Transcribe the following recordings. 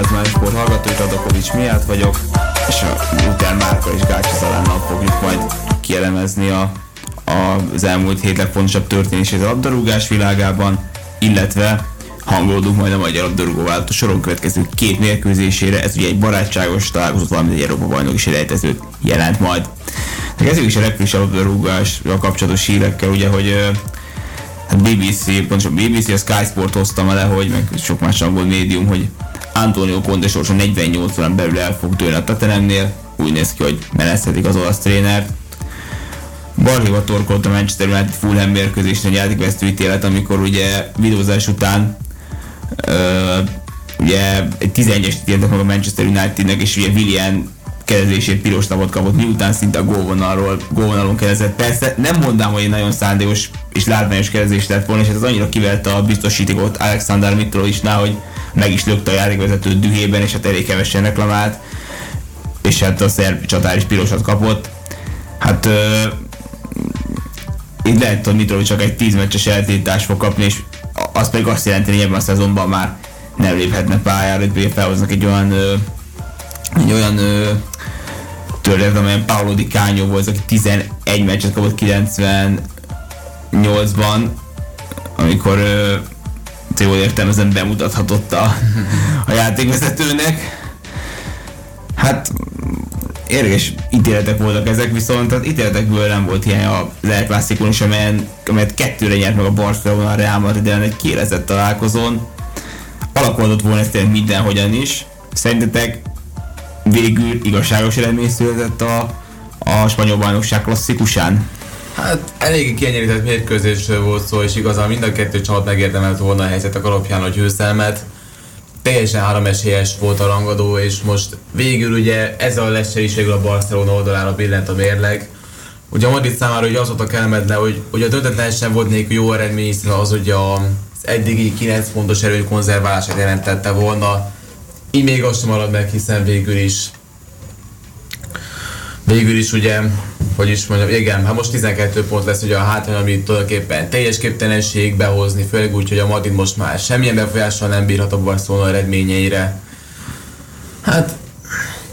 A Pázmány Sport hallgatóit, Adakovics miatt vagyok, és a Luther Márka és Gácsi Zalánnal fogjuk majd kielemezni a, a, az elmúlt hét legfontosabb történését a labdarúgás világában, illetve hangolódunk majd a magyar labdarúgó váltó soron következő két mérkőzésére. Ez ugye egy barátságos találkozó, valamint egy Európa bajnok is elejtezőt jelent majd. De kezdjük is a legfrissebb labdarúgással kapcsolatos hírekkel, ugye, hogy hát BBC, pontosan BBC, a Sky Sport hoztam le, hogy meg sok más angol médium, hogy Antonio Conte sorsa 48 órán belül el fog tőle a Tottenhamnél, úgy néz ki, hogy meneszthetik az olasz trénert. Balhéva torkolt a Manchester United Fulham mérkőzésre egy játékvesztő ítélet, amikor ugye videózás után ö, ugye egy 11-es ítéltek meg a Manchester Unitednek, és ugye William kezését piros napot kapott, miután szinte a gólvonalról, gólvonalon kezett. Persze nem mondám, hogy egy nagyon szándékos és látványos kezés lett volna, és ez annyira kivette a biztosítékot Alexander Mitrovicsnál, hogy meg is lökte a játékvezető dühében, és hát elég kevesen reklamált, és hát a szerb csatár is pirosat kapott. Hát ö, így lehet, hogy Mitrovic csak egy 10 meccses eltiltást fog kapni, és az pedig azt jelenti, hogy ebben a szezonban már nem léphetne pályára, hogy felhoznak egy olyan ö, egy olyan ö, történet, amelyen Paolo Di Canio volt, aki 11 meccset kapott 98-ban, amikor ö, jól értelmezem bemutathatott a, a játékvezetőnek. Hát érdekes ítéletek voltak ezek, viszont az ítéletekből nem volt ilyen a El is, amelyen, amelyet kettőre nyert meg a Barcelona a Real Madrid egy kérezett találkozón. Alakulhatott volna ez tényleg mindenhogyan is. Szerintetek végül igazságos eredmény született a, a spanyol bajnokság klasszikusán? Hát eléggé kiegyenlített mérkőzésről volt szó, és igazán mind a kettő csapat megérdemelt volna a helyzetek alapján a győzelmet. Teljesen három esélyes volt a rangadó, és most végül ugye ezzel a lesseriség a Barcelona oldalára billent a mérleg. Ugye a Madrid számára ugye az volt a kellemetlen, hogy, hogy a döntetlen sem volt nélkül jó eredmény, hiszen az ugye az eddigi 9 pontos erőny konzerválását jelentette volna így még az sem marad meg, hiszen végül is végül is ugye, hogy is mondjam, igen, hát most 12 pont lesz ugye a hátrány, ami tulajdonképpen teljes képtelenség behozni, főleg úgy, hogy a Madrid most már semmilyen befolyással nem bírhat a Barcelona eredményeire. Hát,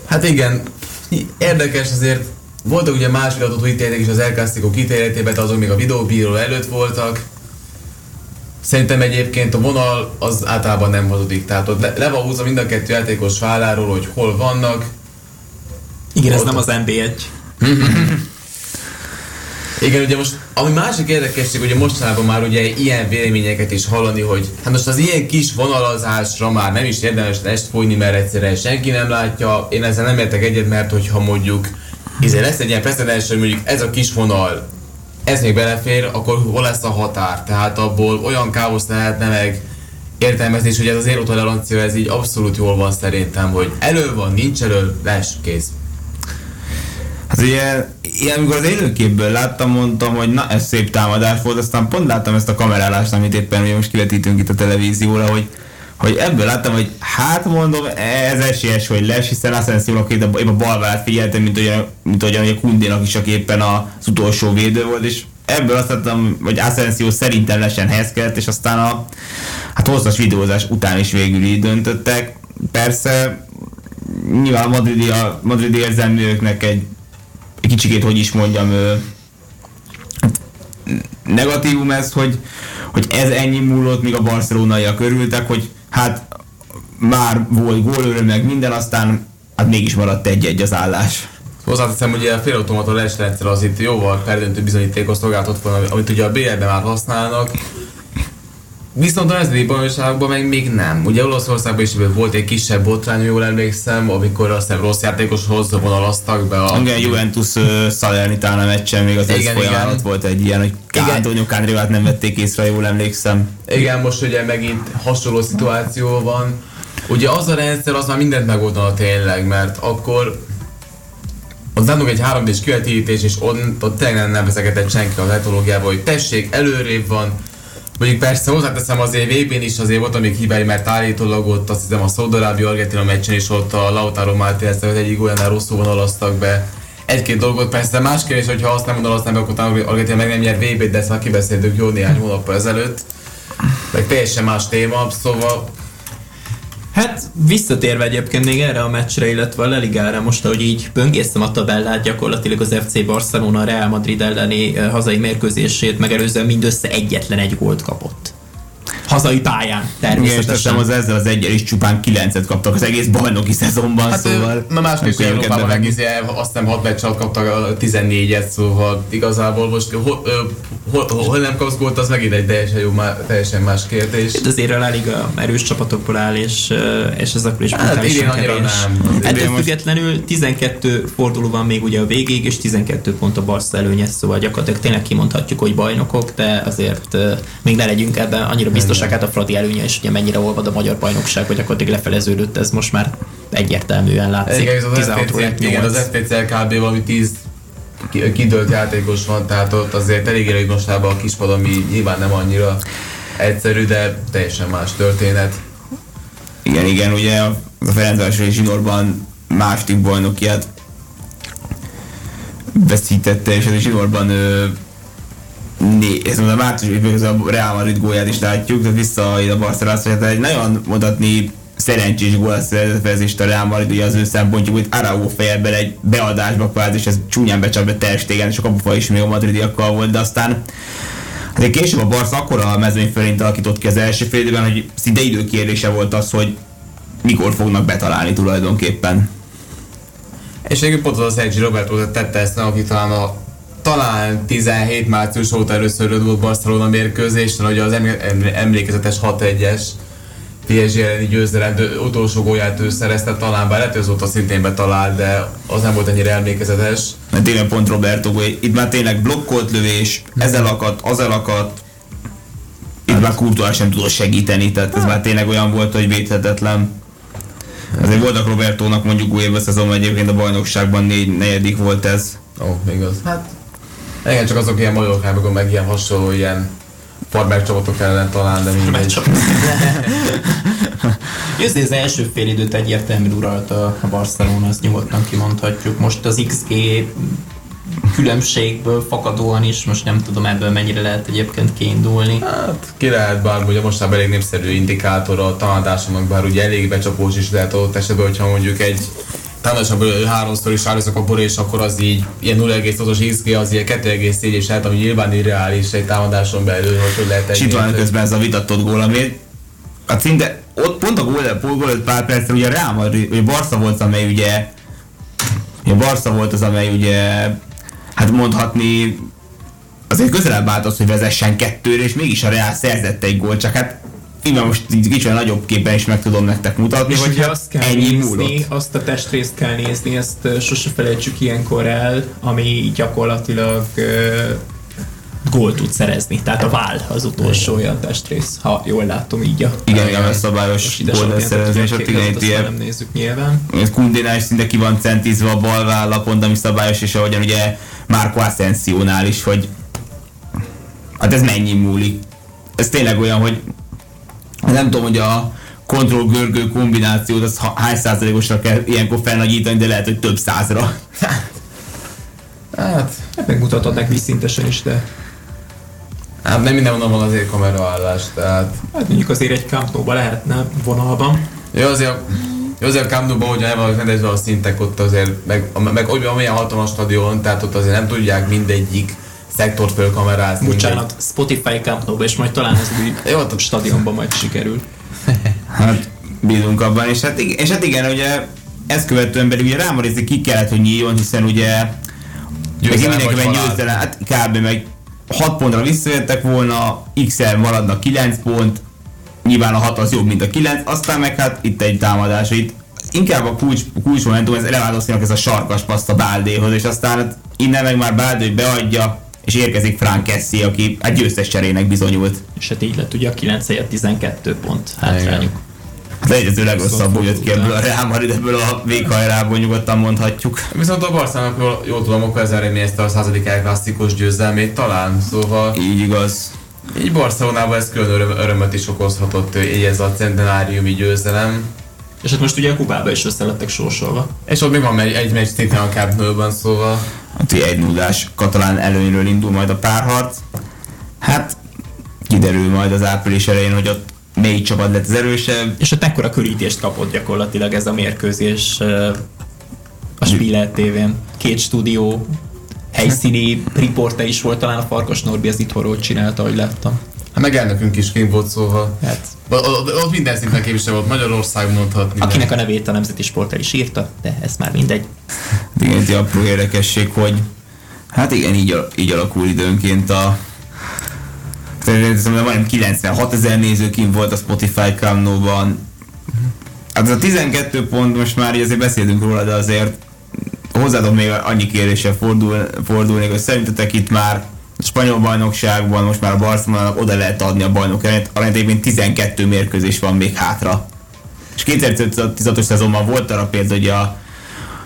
hát igen, érdekes azért, voltak ugye más vitatott ítéletek is az El Clásico kitéletében, de azok még a videóbíró előtt voltak, Szerintem egyébként a vonal az általában nem hazudik. Tehát ott le, le van húzva mind a kettő játékos válláról, hogy hol vannak. Igen, ez nem az NB1. Igen, ugye most, ami másik érdekesség, ugye mostanában már ugye ilyen véleményeket is hallani, hogy hát most az ilyen kis vonalazásra már nem is érdemes est folyni, mert egyszerűen senki nem látja. Én ezzel nem értek egyet, mert hogyha mondjuk ezért lesz egy ilyen precedens, hogy mondjuk ez a kis vonal ez még belefér, akkor hol lesz a határ? Tehát abból olyan káosz lehetne meg értelmezés, hogy ez az érotolerancia, ez így abszolút jól van szerintem, hogy elő van, nincs elő, lesz, kész. Hát ugye, ilyen, amikor az élőképből láttam, mondtam, hogy na, ez szép támadás volt, aztán pont láttam ezt a kamerálást, amit éppen ugye most kivetítünk itt a televízióra, hogy hogy ebből láttam, hogy hát mondom, ez esélyes, hogy lesz, hiszen Asensio-nak épp a balvát figyeltem, mint, olyan, mint olyan, a Kundinak is csak éppen az utolsó védő volt, és ebből azt láttam, hogy Asensio szerintem lesen helyezkedett, és aztán a hát hosszas videózás után is végül így döntöttek. Persze nyilván a madridi, a madridi érzelműeknek egy, egy kicsikét, hogy is mondjam, hát negatívum ez, hogy, hogy ez ennyi múlott, míg a barcelonaiak örültek, hogy hát már volt gólőre meg minden, aztán hát mégis maradt egy-egy az állás. Hozzáteszem, hogy a félautomata lesrendszer az itt jóval perdöntő bizonyítékot szolgáltott volna, amit ugye a BL-ben már használnak. Viszont a nemzeti bajnokságban meg még nem. Ugye Olaszországban is volt egy kisebb botrány, jól emlékszem, amikor azt hiszem rossz játékoshoz vonalaztak be a... Igen, Juventus uh, Salernitana meccsen még az igen, igen. volt egy ilyen, hogy Antonio Candrivát nem vették észre, jól emlékszem. Igen, most ugye megint hasonló szituáció van. Ugye az a rendszer, az már mindent megoldana tényleg, mert akkor az nem egy 3 d kivetítés, és ott, ott tényleg nem, nem veszekedett senki az etológiába, hogy tessék, előrébb van, Mondjuk persze hozzáteszem azért vb is azért volt még hibái, mert állítólag ott azt hiszem a Szaudarábi Argentina meccsen is ott a Lautaro Martínez egyik olyan rosszul vonalasztak be. Egy-két dolgot persze más kérdés, hogyha azt nem vonalaztam be, akkor Argentina meg nem nyer vb t de ezt már kibeszéltük jó néhány hónappal ezelőtt. Meg teljesen más téma, szóval Hát visszatérve egyébként még erre a meccsre, illetve a Leligára most, ahogy így böngésztem a tabellát, gyakorlatilag az FC Barcelona Real Madrid elleni eh, hazai mérkőzését megelőzően mindössze egyetlen egy gólt kapott. Hazai pályán, Igen, és természetesen. teszem az ezzel az egyel is csupán kilencet kaptak az egész bajnoki szezonban, Hát szóval... na másképp Európában bevágni. egész, azt nem 6 meccs kaptak a 14-et, szóval igazából most hol, hol, hol, nem kapsz gólt, az megint egy teljesen, jó, teljesen más kérdés. Itt azért a Liga erős csapatokból áll, és, és ez akkor is Hát brutálisan kevés. nem. Idén most- függetlenül 12 forduló van még ugye a végéig, és 12 pont a Barca előnye, szóval gyakorlatilag tényleg kimondhatjuk, hogy bajnokok, de azért még ne legyünk ebben annyira biztosak, hát a Fradi előnye is ugye mennyire olvad a magyar bajnokság, hogy gyakorlatilag lefeleződött, ez most már egyértelműen látszik. Igen, az 16 FPC, lett igen, 8. az FPCL kb. valami 10 ki- kidőlt játékos van, tehát ott azért elég elég mostában a kispad, ami nyilván nem annyira egyszerű, de teljesen más történet. Igen, igen, ugye a Ferencvárosi zsinórban második bajnokiát veszítette, és a zsinórban né, ez a március ez a Real Madrid gólját is látjuk, tehát vissza a Barcelona, hogy hát egy nagyon mondhatni szerencsés gól szerzett a Real Madrid, ugye az ő szempontjuk, hogy Araujo bele egy beadásba kvázi, és ez csúnyán becsap be Ter Stegen, és a kapufa is még a madridiakkal volt, de aztán Azért később a Barca akkora a mezőny fölén alakított ki az első fél időben, hogy szinte időkérdése volt az, hogy mikor fognak betalálni tulajdonképpen. És végül pont az a Sergi Roberto tette ezt, aki talán a talán 17 március óta először öt volt Barcelona mérkőzésen, hogy az eml- em- emlékezetes 6-1-es PSG elleni győzelem utolsó gólját ő szerezte, talán bár lehet, hogy azóta szintén betalált, de az nem volt ennyire emlékezetes. Mert tényleg pont Roberto, itt már tényleg blokkolt lövés, ezzel akadt, az akadt, itt már Courtois sem tudott segíteni, tehát ez már tényleg olyan volt, hogy védhetetlen. Azért voltak Robertónak mondjuk új szezonban egyébként a bajnokságban négy, negyedik volt ez. Ó, oh, igaz. Hát, igen, csak azok ilyen Majorkában, meg ilyen hasonló, ilyen farmer csapatok ellen talán, de mindegy. Győzni az első fél időt egyértelműen uralta a Barcelona, azt nyugodtan kimondhatjuk. Most az XG különbségből fakadóan is, most nem tudom ebből mennyire lehet egyébként kiindulni. Hát ki lehet, bár ugye most már elég népszerű indikátor a támadásomnak, bár ugye elég becsapós is lehet adott esetben, hogyha mondjuk egy támadásban háromszor is állsz a bor, és akkor az így ilyen 0,5-os XG, az ilyen 2,4 és lehet, ami nyilván irreális egy támadáson belül, hogy hogy lehet egy közben ez a vitatott gól, ami a szinte, ott pont a gól, gól, gól pár percre ugye Real Madrid, ugye Barca volt, amely ugye, ugye Barca volt az, amely ugye, hát mondhatni, azért közelebb állt az, hogy vezessen kettőre, és mégis a Real szerzett egy gólt, csak hát így most így kicsit nagyobb képen is meg tudom nektek mutatni, És hogy hát azt kell ennyi nézni, múlott. azt a testrészt kell nézni, ezt sose felejtsük ilyenkor el, ami gyakorlatilag gól tud szerezni. Tehát a vál az utolsó olyan testrész, ha jól látom így a Igen, igen, a szabályos gól szerezni, és ott igen, itt ilyen nem nézzük nyilván. is szinte ki van centízve a bal válla, pont ami szabályos, és ahogyan ugye Marco Asensionál is, hogy hát ez mennyi múlik. Ez tényleg olyan, hogy nem tudom, hogy a kontroll-görgő kombinációt az hány százalékosra kell ilyenkor felnagyítani, de lehet, hogy több százra. Hát, Hát megmutathatnak vízszintesen is, de hát nem mindenhonnan van azért kameraállás, tehát hát mondjuk azért egy Camp lehetne vonalban. Jó, azért a, jó, azért a Camp Nou-ban, hogy nem vannak rendezve a szintek, ott azért, meg, meg olyan olyan hatalmas stadion, tehát ott azért nem tudják mindegyik szektort fölkamerázni. Bocsánat, Spotify Camp Nou-ba, és majd talán az új Jó, stadionban majd sikerül. Hát bízunk abban, és hát, igen, és hát igen, ugye ezt követően pedig ugye Rámarizni ki kellett, hogy nyíljon, hiszen ugye Győzelem meg mindenkiben győzelem, hát kb. meg 6 pontra visszajöttek volna, x maradnak 9 pont, nyilván a 6 az jobb, mint a 9, aztán meg hát itt egy támadás, itt inkább a kulcs, kulcs momentum, ez Lewandowskinak ez a sarkas paszt a Báldéhoz, és aztán hát innen meg már Báldé beadja, és érkezik Frank Kessi, aki egy győztes cserének bizonyult. És hát így lett ugye a 9 helyett 12 pont hátrányuk. Hát egyető legrosszabbul jött ki ebből a Real Madrid, ebből a véghajrából nyugodtan mondhatjuk. Viszont a Barszának jól, jól tudom, akkor ez eredményezte a századik elklasszikus győzelmét talán, szóval Így igaz. így Barcelonában ez külön öröm, örömöt is okozhatott, így ez a centenáriumi győzelem. És hát most ugye a Kubába is össze lettek sorsolva. És ott még van egy, egy meccs szintén a Camp szóval Ugye egy nullás katalán előnyről indul majd a párharc. Hát kiderül majd az április elején, hogy ott melyik csapat lett az erősebb. És ott ekkora körítést kapott gyakorlatilag ez a mérkőzés ö, a Spiller TV-n. Két stúdió helyszíni riporter is volt, talán a Farkas Norbi az itthonról csinálta, ahogy láttam. Hát meg elnökünk is kint volt, szóval. Hát, Ott minden szinten képviselő volt, Magyarország mondhatni. akinek a nevét a Nemzeti Sport el is írta, de ez már mindegy. Igen, egy apró érdekesség, hogy hát igen, így, így alakul időnként a Szerintem majdnem 96 ezer néző kint volt a Spotify Camno-ban. Hát ez a 12 pont, most már így azért beszélünk róla, de azért hozzáadom még annyi kérdéssel fordul, fordulnék, hogy szerintetek itt már spanyol bajnokságban most már a Barcelonának oda lehet adni a bajnok erenyt, arányban 12 mérkőzés van még hátra. És 2016-os szezonban volt arra példa, hogy a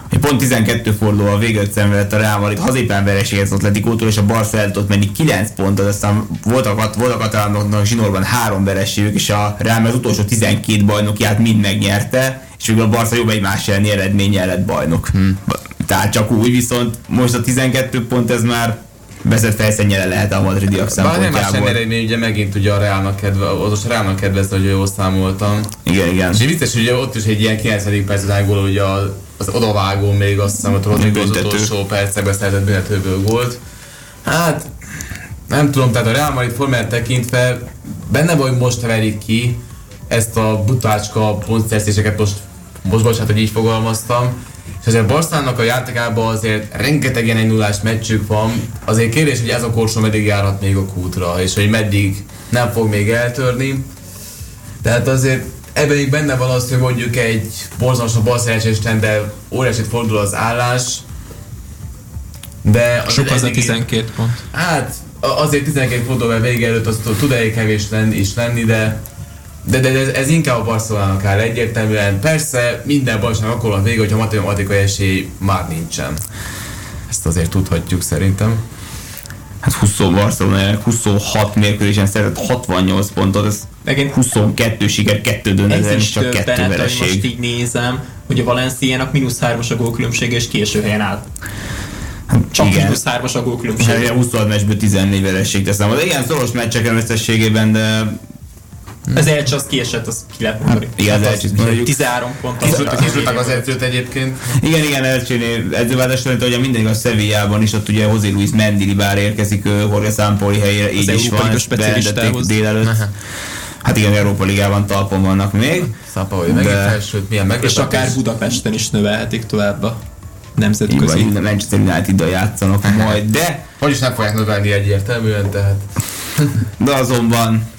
hogy pont 12 fordulóval véget szenvedett a Real Madrid hazépán vereséget az Atletikótól, és a Barca el tudott menni 9 pontot, aztán voltak, voltak a katalánoknak zsinórban három vereségük, és a Real az utolsó 12 bajnokját mind megnyerte, és végül a Barca jobb egymás elleni eredménye lett bajnok. Hmm. Tehát csak úgy, viszont most a 12 pont ez már vezet fejszennyele lehet a madridiak Bár nem más szempontjából. eredmény, ugye megint ugye a Reálnak kedve, az a Reálnak kedvezne, hogy jól számoltam. Igen, igen. És vicces, hogy ott is egy ilyen 90. perc után gól, ugye az odavágó még azt hiszem, hogy Rodrigo az utolsó percekben szerzett büntetőből gólt. Hát, nem tudom, tehát a Real Madrid formát tekintve benne vagy most verik ki ezt a butácska pontszerzéseket most, most bocsánat, hogy így fogalmaztam, és azért Barszának a játékában azért rengeteg ilyen egy nullás meccsük van, azért kérdés, hogy ez a korsó meddig járhat még a kútra, és hogy meddig nem fog még eltörni. Tehát azért ebben még benne van az, hogy mondjuk egy borzalmas a balszerencsésten, de óriásit fordul az állás, de Sok az a eddigi- 12 pont. Hát azért 12 fordulóval vége előtt az tud- tud elég kevés lenni, is lenni, de de, de, de ez, ez inkább a Barcelonának áll egyértelműen. Persze minden bajnokságnak akkor van vége, hogyha matematikai esély már nincsen. Ezt azért tudhatjuk szerintem. Hát 20 Barcelona 26 mérkőzésen szerzett 68 pontot, ez Megint 22 siker, 2 ez döntetlen, és is csak 2 többenet, hogy most vereség. így nézem, hogy a Valenciának mínusz 3-as a gólkülönbség, és késő helyen áll. Csak Igen. mínusz 3-as a gólkülönbség. És ugye 26 meccsből 14 vereség teszem. Az igen, szoros meccseken összességében, de Az Elcs az kiesett, az ki lehet mondani. igen, az elcsít mondjuk. 13 pont. Kiszültek az edzőt egyébként. Igen, igen, Elcséné edzőváltásra, hogy mindig a Sevillában is, ott ugye José Luis Mendilibár érkezik Jorge Sampoli helyére, így is van, specialistához. délelőtt. Hát igen, Európa Ligában talpon vannak még. Szapa, hogy megint De- elsőt, milyen És meglepetés. akár Budapesten is növelhetik tovább a Így nemzetközi. van, Manchester United-dal játszanak majd, de, Hogy is nem fogják növelni egyértelműen, tehát de azonban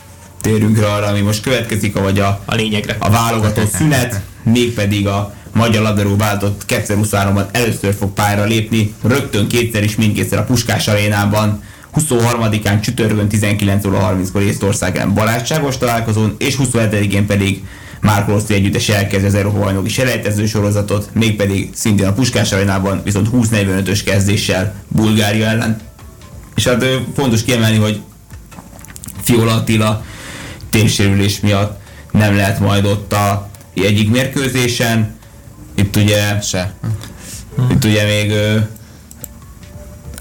térjünk rá arra, ami most következik, vagy a A lényegre. a válogatott szünet, mégpedig a magyar labdarúgó válogatott 2023-ban először fog pályára lépni, rögtön kétszer is mindkétszer a Puskás arénában, 23-án csütörtökön 19 óra 30-kor Észtország ellen barátságos találkozón, és 27-én pedig Márko Rossi együttes elkezdi az Európa bajnoki selejtező sorozatot, mégpedig szintén a Puskás arénában, viszont 20-45-ös kezdéssel Bulgária ellen. És hát fontos kiemelni, hogy Fiola Attila térsérülés miatt nem lehet majd ott a egyik mérkőzésen. Itt ugye, se. itt ugye még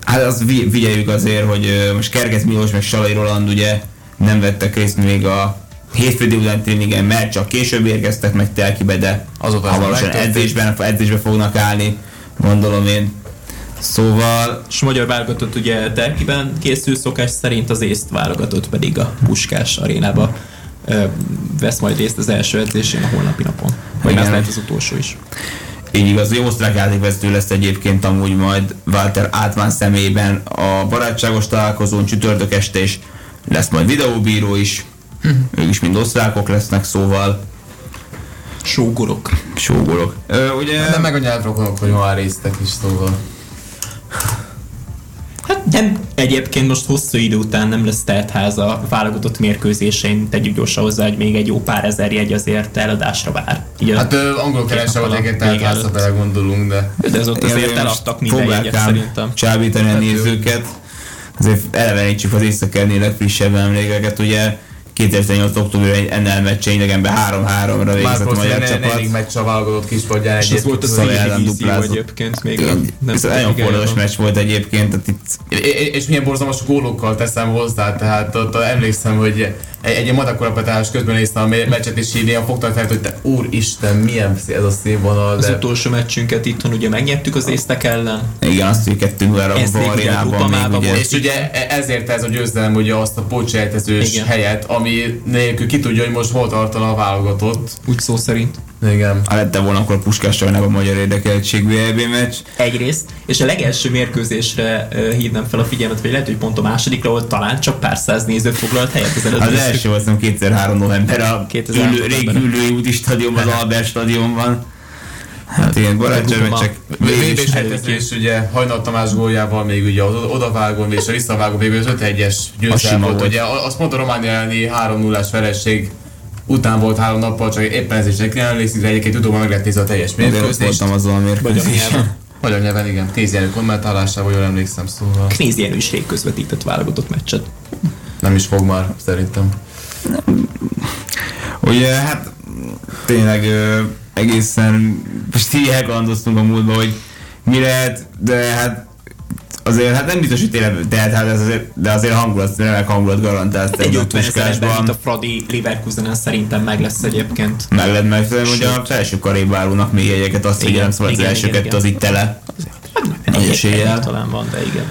hát azt figyeljük azért, hogy most Kergez Milos meg Salai Roland ugye nem vettek részt még a hétfő délután tréningen, mert csak később érkeztek meg Telkibe, de ez hamarosan edzésben, edzésben fognak állni, gondolom én. Szóval És magyar válogatott ugye Terkiben készül szokás szerint, az észt válogatott pedig a Puskás arénába ö, vesz majd részt az első edzésén a holnapi napon. Vagy ez lehet az utolsó is. Így igaz, hogy osztrák játékvezető lesz egyébként amúgy majd Walter Átmán személyében a barátságos találkozón csütörtök este és lesz majd videóbíró is. Ők is mind osztrákok lesznek, szóval Sógorok. sógolok. Ö, ugye, De meg a nyelvrokonok, hogy már résztek is, szóval. Hát nem, egyébként most hosszú idő után nem lesz teltház a válogatott mérkőzésén, tegyük gyorsan hozzá, hogy még egy jó pár ezer jegy azért eladásra vár. Így Hát ö, angol kereső nappal volt a egyébként, vége tehát előtt. bele gondolunk, de... de ez ott azért eladtak minden jegyet szerintem. Csábítani a nézőket. Azért elevenítsük az éjszakelnél legfrissebb emlékeket, ugye 2018. október egy NL meccse idegenben 3-3-ra Már végzett a magyar ne, csapat. negyedik meccs a válogatott kispadján És ez volt az Szóval ellen duplázott. egyébként még a ez nagyon forradalmas meccs volt egyébként, tehát itt És, és milyen borzalmas gólokkal teszem hozzá, tehát ott emlékszem, hogy egy, egy madakorapatás közben néztem a meccset, és így néha fogtam fel, hogy te úristen, milyen ez a színvonal. De... Az utolsó meccsünket itthon ugye megnyertük az észtek ellen. Igen, azt hogy 2 0 a arénában. És ugye e- ezért ez a győzelem ugye azt a pócsejtezős helyet, ami nélkül ki tudja, hogy most hol tartana a válogatott. Úgy szó szerint. Igen. Ha lette volna, akkor Puskás sajnálom a magyar érdekeltségű EB meccs. Egyrészt, és a legelső mérkőzésre uh, hívnám fel a figyelmet, vagy lehet, hogy pont a másodikra, ahol talán csak pár száz néző foglalt helyet az előtt. Az első volt 2003 november a 2003 ülő, régi ülői úti stadionban, az Albert stadionban. Hát igen, barátság csak és ugye Hajnal Tamás góljával még ugye az odavágón és a visszavágón még az 5-1-es győzelem volt. Ugye azt mondta Románia elleni 3-0-ás vereség után volt három nappal, csak éppen ez is egy emlékszik, egyébként tudom, meg lehet nézni a teljes mérkőzést. Voltam azzal a mérkőzésen. Magyar nyelven, igen. Knéz Jenő kommentálásával, jól emlékszem, szóval. Knéz Jenő is rég közvetített válogatott meccset. Nem is fog már, szerintem. Ugye, hát tényleg ö, egészen, most így elkalandoztunk a múltba, hogy mi lehet, de hát azért hát nem biztos, hogy tényleg tehet, hát ez azért, de azért hangulat, remek hangulat garantált. Egy 50 ezerben, mint a Fradi Leverkusen szerintem meg lesz egyébként. Meg lehet, mert hogy a felső karéba állónak még egyeket azt figyelem, szóval igen, az első kettő az itt tele. Nagy eséllyel. Talán van, de igen.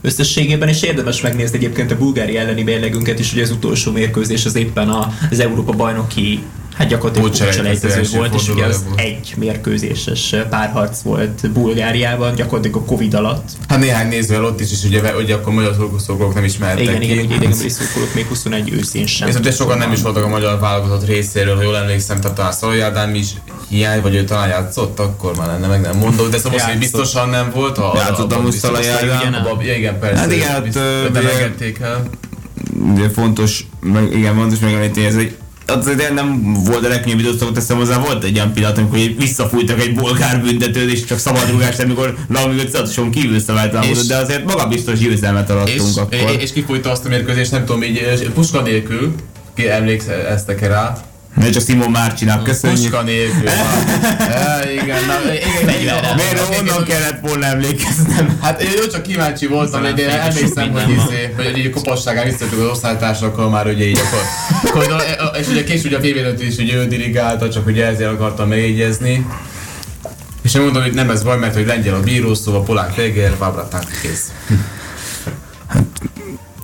Összességében is érdemes megnézni egyébként a bulgári elleni mérlegünket is, hogy az utolsó mérkőzés az éppen az Európa bajnoki hát gyakorlatilag kulcselejtező volt, és ugye az egy mérkőzéses párharc volt Bulgáriában, gyakorlatilag a Covid alatt. Hát néhány nézővel ott is, és ugye, ugye akkor magyar szurkolók nem ismertek igen, ki. Igen, igen, idegenbeli szurkolók még 21 őszén sem. Viszont sokan nem is voltak a magyar válogatott részéről, ha jól emlékszem, tehát talán Ádám is hiány, vagy ő talán játszott, akkor már lenne, meg nem mondok, de szóval most, hogy biztosan nem volt. A, Játszottam most Szalai Ádám. Ja, igen, persze. Hát igen, hát, el. Ugye fontos, meg, igen, fontos megemlíteni, ez egy azért nem volt a legkönnyebb időszakot, teszem hozzá, volt egy olyan pillanat, amikor visszafújtak egy bolgár büntetőt, és csak szabadrugás, amikor Lamigot szatosan kívül szabálytalan de azért magabiztos győzelmet arattunk és, akkor. És, kifújta azt a mérkőzést, nem tudom, így puska nélkül, ki emlékeztek-e rá, ne csak Simon Márcsinak köszönjük. Puska nélkül. ja, igen, na, igen, igen, Miért onnan kellett volna emlékeznem? Hát én jó csak kíváncsi voltam, hogy emlékszem, hogy, izé, hogy egy koposságán visszatjuk az osztálytársakkal már ugye így akkor. akkor és ugye később ugye a félvédőt is ugye ő dirigálta, csak ugye ezért akartam megjegyezni. És én mondom, hogy nem ez baj, mert hogy lengyel a bíró, szóval polák Feger, Vábratán kész.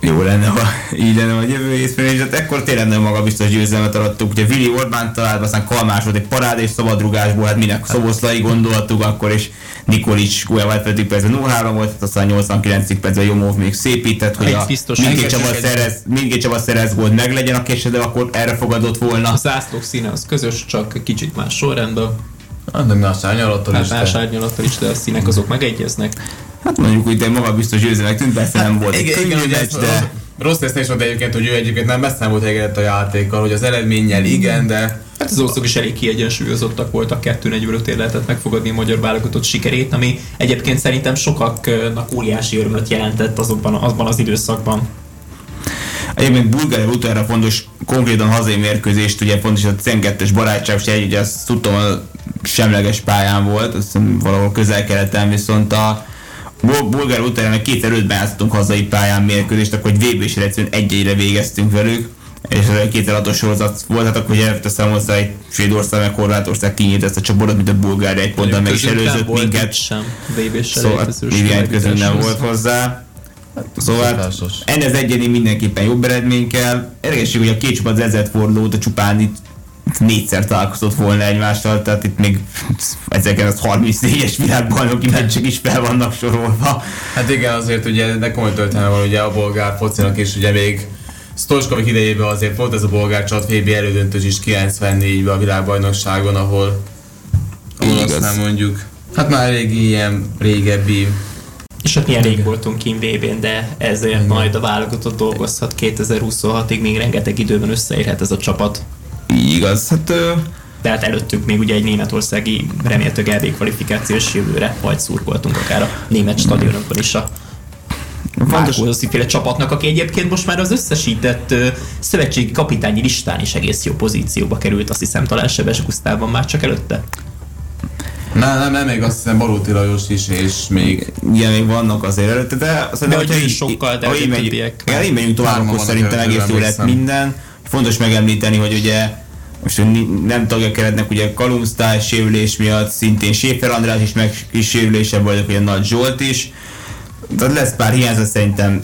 Hát jó lenne, ha így lenne a jövő hétfőn, és hát ekkor tényleg nem magabiztos győzelmet arattuk. Ugye Vili Orbán talált, aztán Kalmás volt egy parád és szabadrugásból, hát minek Szoboszlai gondoltuk akkor, és Nikolics Guevát 5. percben 0-3 volt, hát aztán 89. percben Jomov még szépített, hogy a mindkét csapat szerez, mindkét csapat szerez volt meg legyen a késő, de akkor erre fogadott volna. A zászlók színe az közös, csak kicsit más sorrendben. Hát, de más árnyalattal is. Más árnyalattal is, de a színek azok megegyeznek. Hát mondjuk úgy, de maga biztos győzelmek tűnt, persze hát, nem volt igen, egy igen, meccs, de... Rossz lesz is volt egyébként, hogy ő egyébként nem messze volt elégedett a játékkal, hogy az eredménnyel igen, de... Hát az országok is elég kiegyensúlyozottak voltak, 2-4 lehetett megfogadni a magyar válogatott sikerét, ami egyébként szerintem sokaknak óriási örömöt jelentett azokban, azban az időszakban. Egyébként Bulgária utoljára fontos, konkrétan hazai mérkőzést, ugye fontos a 12-es barátság, és egy, ugye azt tudtam, semleges pályán volt, azt hiszem valahol közel-keleten, viszont a Bulgár után meg két előttben játszottunk hazai pályán mérkőzést, akkor egy vb sre egyszerűen egy egyre végeztünk velük, és ez egy 2006-os sorozat volt, hát akkor ugye teszem hozzá egy Svédország, meg Horvátország kinyílt ezt a csoportot, mint a Bulgária egy ponttal meg is előzött minket. Sem szóval közül nem volt hozzá. Hát, szóval ennek az egyeni mindenképpen jobb eredmény kell. Érdekesség, hogy a két csapat az fordulót a csupán itt négyszer találkozott volna egymással, tehát itt még 1934-es világbajnoki meccsek is fel vannak sorolva. Hát igen, azért ugye ne komoly történelme van ugye a bolgár focinak is, ugye még Stoichkovic idejében azért volt ez a bolgár csat VB elődöntős is 94-ben a világbajnokságon, ahol, ahol azt nem mondjuk, hát már régi ilyen régebbi és ott milyen rég voltunk kint vb de ezért Igen. majd a válogatott dolgozhat 2026-ig, még rengeteg időben összeérhet ez a csapat. Igaz, hát... Tehát előttük még ugye egy németországi remélhető EB kvalifikációs jövőre majd szurkoltunk akár a német stadionokon is a Márkózósziféle csapatnak, aki egyébként most már az összesített uh, szövetségi kapitányi listán is egész jó pozícióba került, azt hiszem talán Sebes Gusztában már csak előtte. Nem, nem, nem, még azt hiszem Baróti Lajos is, és még... Igen, még vannak azért előtte, de szerintem, de hogy sokkal, de ha így megyünk tovább, akkor szerintem egész jó lett minden fontos megemlíteni, hogy ugye most nem tagja keretnek, ugye Kalumsztály sérülés miatt, szintén Séfer András is meg is sérülése volt, ugye Nagy Zsolt is. Tehát lesz pár hiányzat szerintem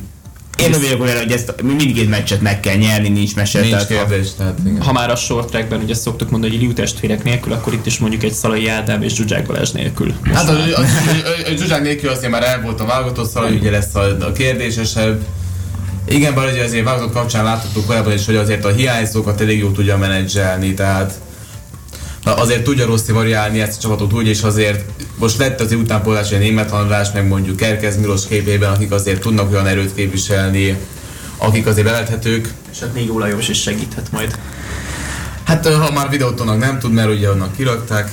én nem vagyok olyan, hogy ezt mindkét meccset meg kell nyerni, nincs mese. Nincs tehát kérdés, ha, tehát igen. Ha már a short trackben ugye szoktuk mondani, hogy Liu testvérek nélkül, akkor itt is mondjuk egy Szalai Ádám és Zsuzsák Balázs nélkül. Most hát a, a, a, a, Zsuzsák nélkül azért már el volt a válogatott Szalai, ugye lesz a, a kérdésesebb. Igen, bár ugye azért válogatott kapcsán láthattuk korábban is, hogy azért a hiányzókat elég jól tudja menedzselni, tehát azért tudja Rossi variálni ezt a csapatot úgy, és azért most lett az utánpólás, hogy német András, meg mondjuk Kerkez Milos képében, akik azért tudnak olyan erőt képviselni, akik azért belethetők. És hát még Olajos is segíthet majd. Hát ha már videótonak nem tud, mert ugye onnan kirakták.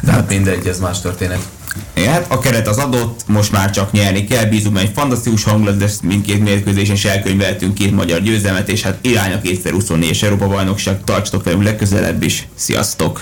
De hát mindegy, ez más történet. Igen, hát a keret az adott, most már csak nyerni kell, bízunk egy fantasztikus hangulat, de mindkét mérkőzésen is elkönyveltünk két magyar győzelmet, és hát irány a 2024-es Európa bajnokság, tartsatok velünk legközelebb is, sziasztok!